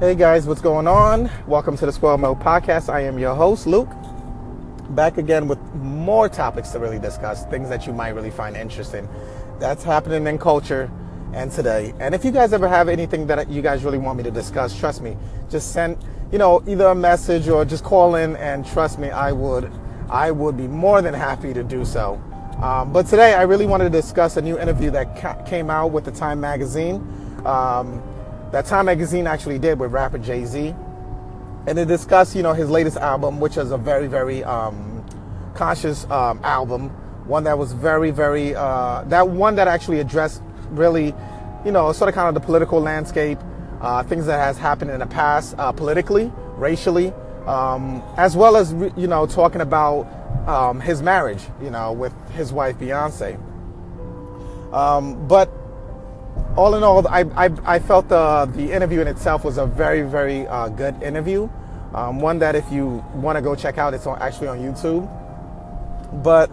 Hey guys, what's going on? Welcome to the Squirrel Milk Podcast. I am your host, Luke. Back again with more topics to really discuss, things that you might really find interesting. That's happening in culture and today. And if you guys ever have anything that you guys really want me to discuss, trust me, just send, you know, either a message or just call in and trust me, I would I would be more than happy to do so. Um, but today I really wanted to discuss a new interview that ca- came out with the Time magazine. Um, that Time magazine actually did with rapper Jay Z, and they discussed, you know, his latest album, which is a very, very um, conscious um, album, one that was very, very uh, that one that actually addressed really, you know, sort of kind of the political landscape, uh, things that has happened in the past uh, politically, racially, um, as well as you know talking about um, his marriage, you know, with his wife Beyonce. Um, but all in all, I, I, I, felt the the interview in itself was a very very uh, good interview, um, one that if you want to go check out, it's on, actually on YouTube. But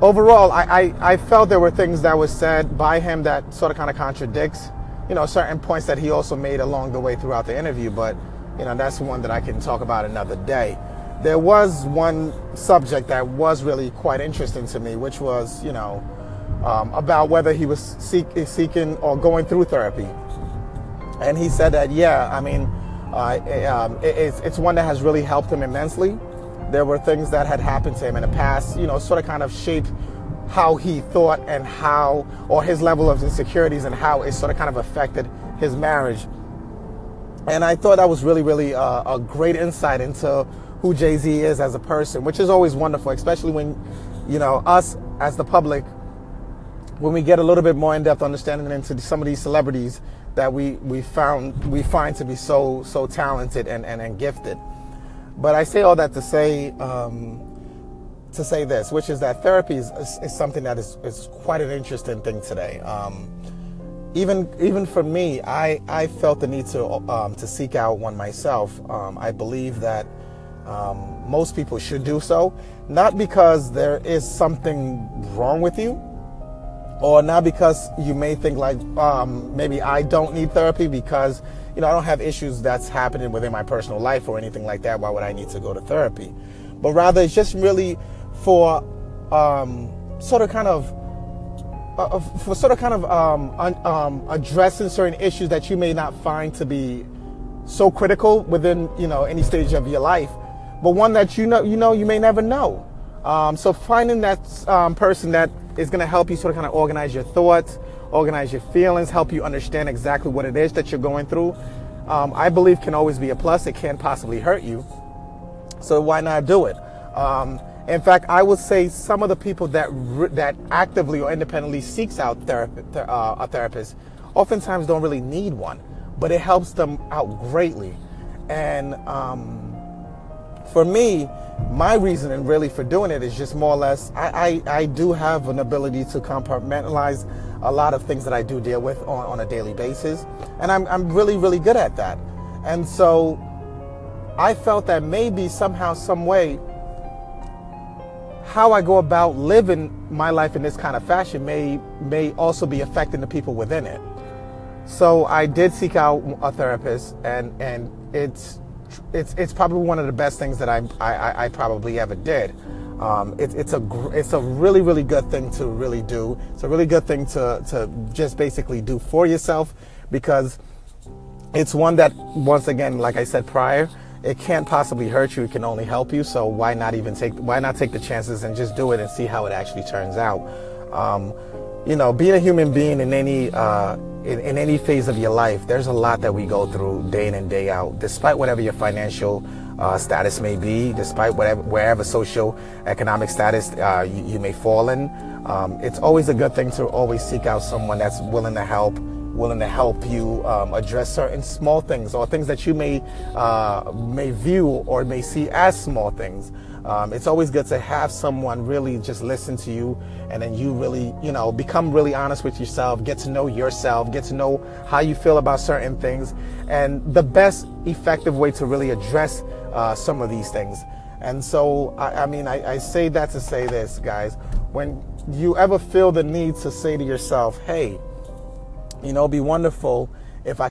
overall, I, I, I felt there were things that was said by him that sort of kind of contradicts, you know, certain points that he also made along the way throughout the interview. But you know, that's one that I can talk about another day. There was one subject that was really quite interesting to me, which was, you know, um, about whether he was seek, seeking or going through therapy. And he said that, yeah, I mean, uh, um, it, it's, it's one that has really helped him immensely. There were things that had happened to him in the past, you know, sort of kind of shaped how he thought and how, or his level of insecurities and how it sort of kind of affected his marriage and I thought that was really, really uh, a great insight into who Jay Z is as a person, which is always wonderful, especially when, you know, us as the public, when we get a little bit more in depth understanding into some of these celebrities that we, we found we find to be so so talented and, and, and gifted. But I say all that to say um, to say this, which is that therapy is, is, is, something that is, is quite an interesting thing today. Um, even even for me, I, I felt the need to um, to seek out one myself. Um, I believe that um, most people should do so, not because there is something wrong with you, or not because you may think like um, maybe I don't need therapy because you know I don't have issues that's happening within my personal life or anything like that. Why would I need to go to therapy? But rather, it's just really for um, sort of kind of uh, uh, for sort of kind of um, un, um, addressing certain issues that you may not find to be so critical within you know any stage of your life, but one that you know you know you may never know. Um, so finding that um, person that is going to help you sort of kind of organize your thoughts, organize your feelings, help you understand exactly what it is that you're going through, um, I believe can always be a plus. It can't possibly hurt you. So why not do it? Um, in fact, I would say some of the people that that actively or independently seeks out therapy, uh, a therapist oftentimes don't really need one, but it helps them out greatly. And um, for me, my reasoning really for doing it is just more or less I, I, I, do have an ability to compartmentalize a lot of things that I do deal with on, on a daily basis. And I'm, I'm really, really good at that. And so I felt that maybe somehow, some way, how I go about living my life in this kind of fashion may may also be affecting the people within it. So I did seek out a therapist, and and it's it's it's probably one of the best things that I I, I probably ever did. Um, it, it's a it's a really really good thing to really do. It's a really good thing to to just basically do for yourself because it's one that once again, like I said prior, it can't possibly hurt you. It can only help you. So why not even take why not take the chances and just do it and see how it actually turns out. Um, you know, being a human being in any uh, in, in, any phase of your life, there's a lot that we go through day in and day out. Despite whatever your financial uh, status may be, despite whatever wherever social economic status uh, you, you, may fall in, um, it's always a good thing to always seek out someone that's willing to help willing to help you um, address certain small things or things that you may uh, may view or may see as small things. Um, it's always good to have someone really just listen to you and then you really, you know, become really honest with yourself, get to know yourself, get to know how you feel about certain things, and the best effective way to really address uh, some of these things. And so, I, I mean, I, I say that to say this, guys. When you ever feel the need to say to yourself, hey, you know, it'd be wonderful if I